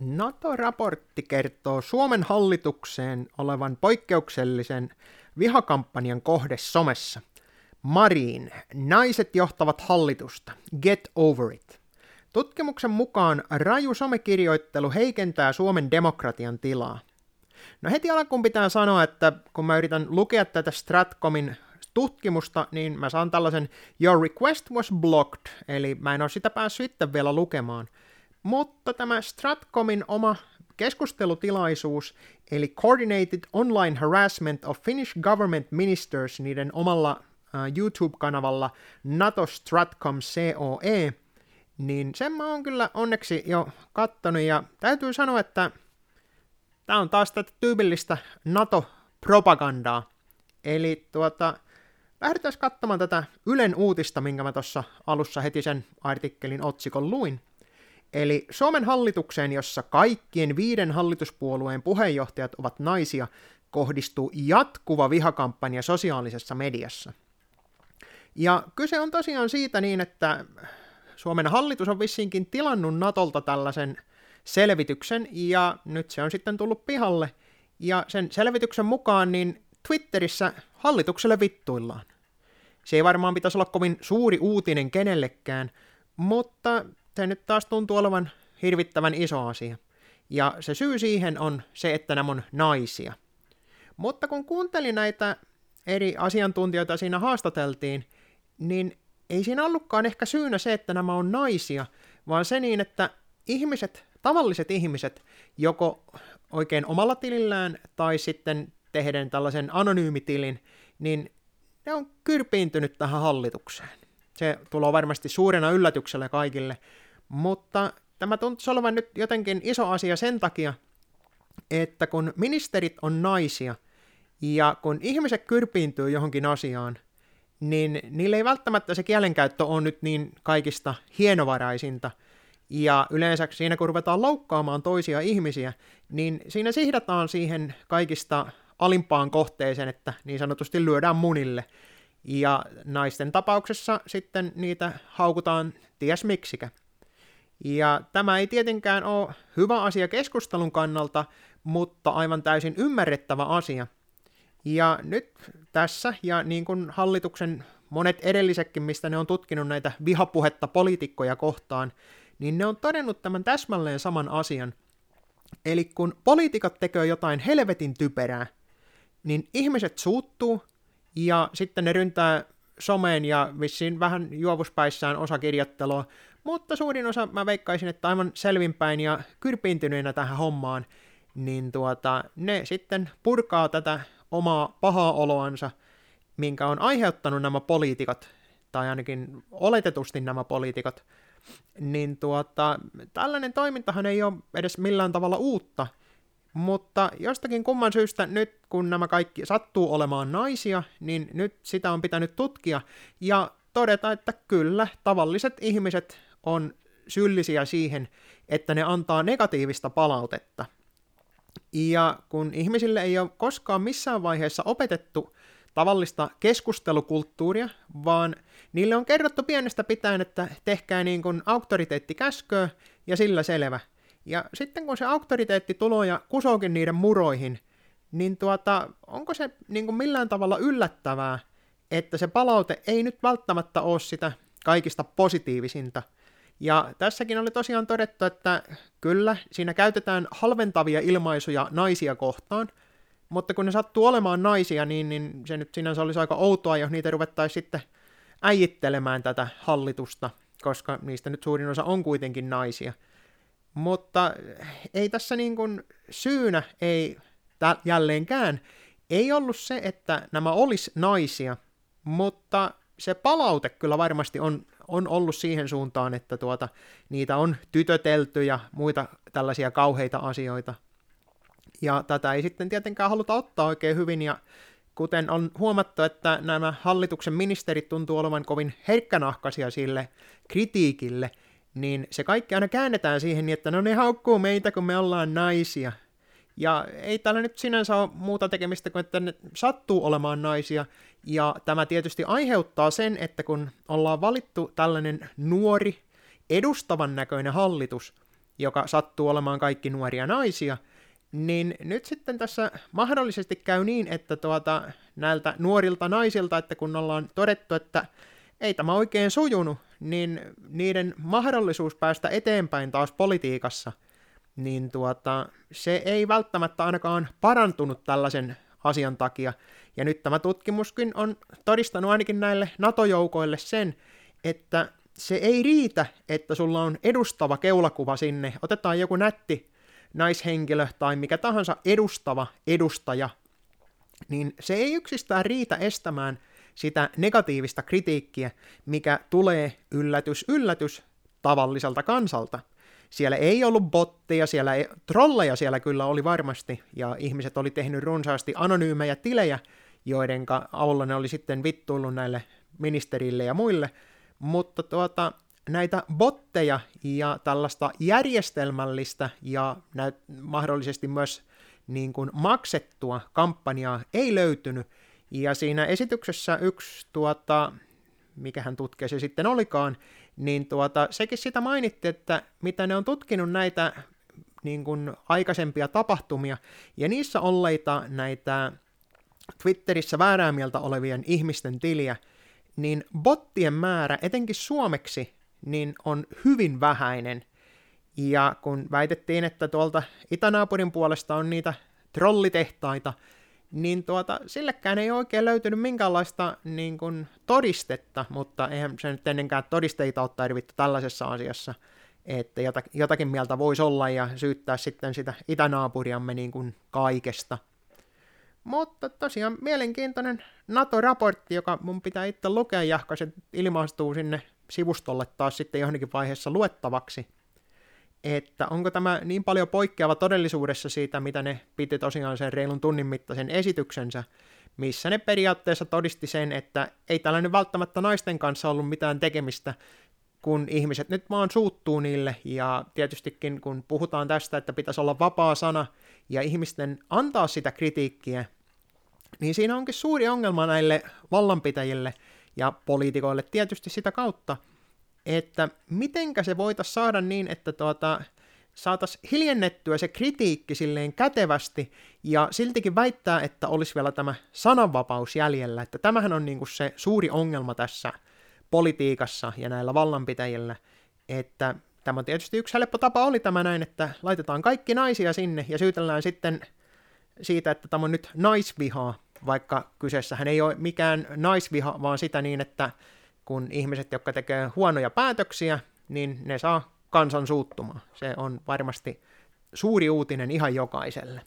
NATO-raportti kertoo Suomen hallitukseen olevan poikkeuksellisen vihakampanjan kohde somessa. Marin, naiset johtavat hallitusta. Get over it. Tutkimuksen mukaan raju somekirjoittelu heikentää Suomen demokratian tilaa. No heti alkuun pitää sanoa, että kun mä yritän lukea tätä Stratcomin tutkimusta, niin mä saan tällaisen Your request was blocked, eli mä en ole sitä päässyt itse vielä lukemaan. Mutta tämä Stratcomin oma keskustelutilaisuus, eli Coordinated Online Harassment of Finnish Government Ministers, niiden omalla uh, YouTube-kanavalla NATO Stratcom COE, niin sen mä oon kyllä onneksi jo kattonut, ja täytyy sanoa, että tämä on taas tätä tyypillistä NATO-propagandaa. Eli tuota, lähdetään katsomaan tätä Ylen uutista, minkä mä tuossa alussa heti sen artikkelin otsikon luin. Eli Suomen hallitukseen, jossa kaikkien viiden hallituspuolueen puheenjohtajat ovat naisia, kohdistuu jatkuva vihakampanja sosiaalisessa mediassa. Ja kyse on tosiaan siitä niin, että Suomen hallitus on vissiinkin tilannut Natolta tällaisen selvityksen, ja nyt se on sitten tullut pihalle. Ja sen selvityksen mukaan niin Twitterissä hallitukselle vittuillaan. Se ei varmaan pitäisi olla kovin suuri uutinen kenellekään, mutta se nyt taas tuntuu olevan hirvittävän iso asia. Ja se syy siihen on se, että nämä on naisia. Mutta kun kuuntelin näitä eri asiantuntijoita siinä haastateltiin, niin ei siinä ollutkaan ehkä syynä se, että nämä on naisia, vaan se niin, että ihmiset, tavalliset ihmiset, joko oikein omalla tilillään tai sitten tehden tällaisen anonyymitilin, niin ne on kyrpiintynyt tähän hallitukseen. Se tulee varmasti suurena yllätyksellä kaikille, mutta tämä tuntuu olevan nyt jotenkin iso asia sen takia, että kun ministerit on naisia ja kun ihmiset kyrpiintyy johonkin asiaan, niin niillä ei välttämättä se kielenkäyttö on nyt niin kaikista hienovaraisinta. Ja yleensä siinä kun ruvetaan loukkaamaan toisia ihmisiä, niin siinä sihdataan siihen kaikista alimpaan kohteeseen, että niin sanotusti lyödään munille. Ja naisten tapauksessa sitten niitä haukutaan ties miksikä. Ja tämä ei tietenkään ole hyvä asia keskustelun kannalta, mutta aivan täysin ymmärrettävä asia. Ja nyt tässä, ja niin kuin hallituksen monet edellisetkin, mistä ne on tutkinut näitä vihapuhetta poliitikkoja kohtaan, niin ne on todennut tämän täsmälleen saman asian. Eli kun poliitikot tekee jotain helvetin typerää, niin ihmiset suuttuu, ja sitten ne ryntää someen ja vissiin vähän juovuspäissään osakirjoittelua, mutta suurin osa mä veikkaisin, että aivan selvinpäin ja kyrpiintyneenä tähän hommaan, niin tuota, ne sitten purkaa tätä omaa pahaa oloansa, minkä on aiheuttanut nämä poliitikot, tai ainakin oletetusti nämä poliitikot, niin tuota, tällainen toimintahan ei ole edes millään tavalla uutta, mutta jostakin kumman syystä nyt, kun nämä kaikki sattuu olemaan naisia, niin nyt sitä on pitänyt tutkia ja todeta, että kyllä, tavalliset ihmiset on syyllisiä siihen, että ne antaa negatiivista palautetta. Ja kun ihmisille ei ole koskaan missään vaiheessa opetettu tavallista keskustelukulttuuria, vaan niille on kerrottu pienestä pitäen, että tehkää niin kuin auktoriteetti käsköö ja sillä selvä. Ja sitten kun se auktoriteetti tulee ja kusookin niiden muroihin, niin tuota, onko se niin kuin millään tavalla yllättävää, että se palaute ei nyt välttämättä ole sitä kaikista positiivisinta – ja tässäkin oli tosiaan todettu, että kyllä, siinä käytetään halventavia ilmaisuja naisia kohtaan, mutta kun ne sattuu olemaan naisia, niin, niin se nyt sinänsä olisi aika outoa, jos niitä ruvettaisiin sitten äijittelemään tätä hallitusta, koska niistä nyt suurin osa on kuitenkin naisia. Mutta ei tässä niin kuin syynä ei tä- jälleenkään ei ollut se, että nämä olisi naisia, mutta se palaute kyllä varmasti on on ollut siihen suuntaan, että tuota, niitä on tytötelty ja muita tällaisia kauheita asioita. Ja tätä ei sitten tietenkään haluta ottaa oikein hyvin, ja kuten on huomattu, että nämä hallituksen ministerit tuntuu olevan kovin herkkänahkaisia sille kritiikille, niin se kaikki aina käännetään siihen niin, että no ne haukkuu meitä, kun me ollaan naisia. Ja ei tällä nyt sinänsä ole muuta tekemistä kuin, että ne sattuu olemaan naisia, ja tämä tietysti aiheuttaa sen, että kun ollaan valittu tällainen nuori, edustavan näköinen hallitus, joka sattuu olemaan kaikki nuoria naisia, niin nyt sitten tässä mahdollisesti käy niin, että tuota, näiltä nuorilta naisilta, että kun ollaan todettu, että ei tämä oikein sujunut, niin niiden mahdollisuus päästä eteenpäin taas politiikassa, niin tuota, se ei välttämättä ainakaan parantunut tällaisen asian takia. Ja nyt tämä tutkimuskin on todistanut ainakin näille NATO-joukoille sen, että se ei riitä, että sulla on edustava keulakuva sinne. Otetaan joku nätti naishenkilö tai mikä tahansa edustava edustaja, niin se ei yksistään riitä estämään sitä negatiivista kritiikkiä, mikä tulee yllätys yllätys tavalliselta kansalta. Siellä ei ollut botteja, siellä ei, trolleja siellä kyllä oli varmasti, ja ihmiset oli tehnyt runsaasti anonyymejä tilejä, joiden avulla ne oli sitten vittuillut näille ministerille ja muille, mutta tuota, näitä botteja ja tällaista järjestelmällistä ja näyt, mahdollisesti myös niin kuin maksettua kampanjaa ei löytynyt. Ja siinä esityksessä yksi, tuota, mikähän tutkija se sitten olikaan, niin tuota, sekin sitä mainitti, että mitä ne on tutkinut näitä niin kuin aikaisempia tapahtumia, ja niissä olleita näitä Twitterissä väärää mieltä olevien ihmisten tiliä, niin bottien määrä, etenkin suomeksi, niin on hyvin vähäinen. Ja kun väitettiin, että tuolta itänaapurin puolesta on niitä trollitehtaita, niin tuota, sillekään ei oikein löytynyt minkäänlaista niin kuin, todistetta, mutta eihän se nyt ennenkään todisteita ole tarvittu tällaisessa asiassa, että jotakin mieltä voisi olla ja syyttää sitten sitä itänaapuriamme niin kuin kaikesta. Mutta tosiaan mielenkiintoinen NATO-raportti, joka mun pitää itse lukea, jahka se ilmaistuu sinne sivustolle taas sitten johonkin vaiheessa luettavaksi. Että onko tämä niin paljon poikkeava todellisuudessa siitä, mitä ne piti tosiaan sen reilun tunnin mittaisen esityksensä, missä ne periaatteessa todisti sen, että ei tällainen välttämättä naisten kanssa ollut mitään tekemistä, kun ihmiset nyt vaan suuttuu niille, ja tietystikin kun puhutaan tästä, että pitäisi olla vapaa sana, ja ihmisten antaa sitä kritiikkiä, niin siinä onkin suuri ongelma näille vallanpitäjille ja poliitikoille tietysti sitä kautta, että mitenkä se voitaisiin saada niin, että tuota, saataisiin hiljennettyä se kritiikki silleen kätevästi ja siltikin väittää, että olisi vielä tämä sananvapaus jäljellä, että tämähän on niin se suuri ongelma tässä politiikassa ja näillä vallanpitäjillä, että tämä on tietysti yksi helppo tapa oli tämä näin, että laitetaan kaikki naisia sinne ja syytellään sitten siitä, että tämä on nyt naisvihaa, vaikka kyseessähän ei ole mikään naisviha, vaan sitä niin, että kun ihmiset, jotka tekee huonoja päätöksiä, niin ne saa kansan suuttumaan. Se on varmasti suuri uutinen ihan jokaiselle.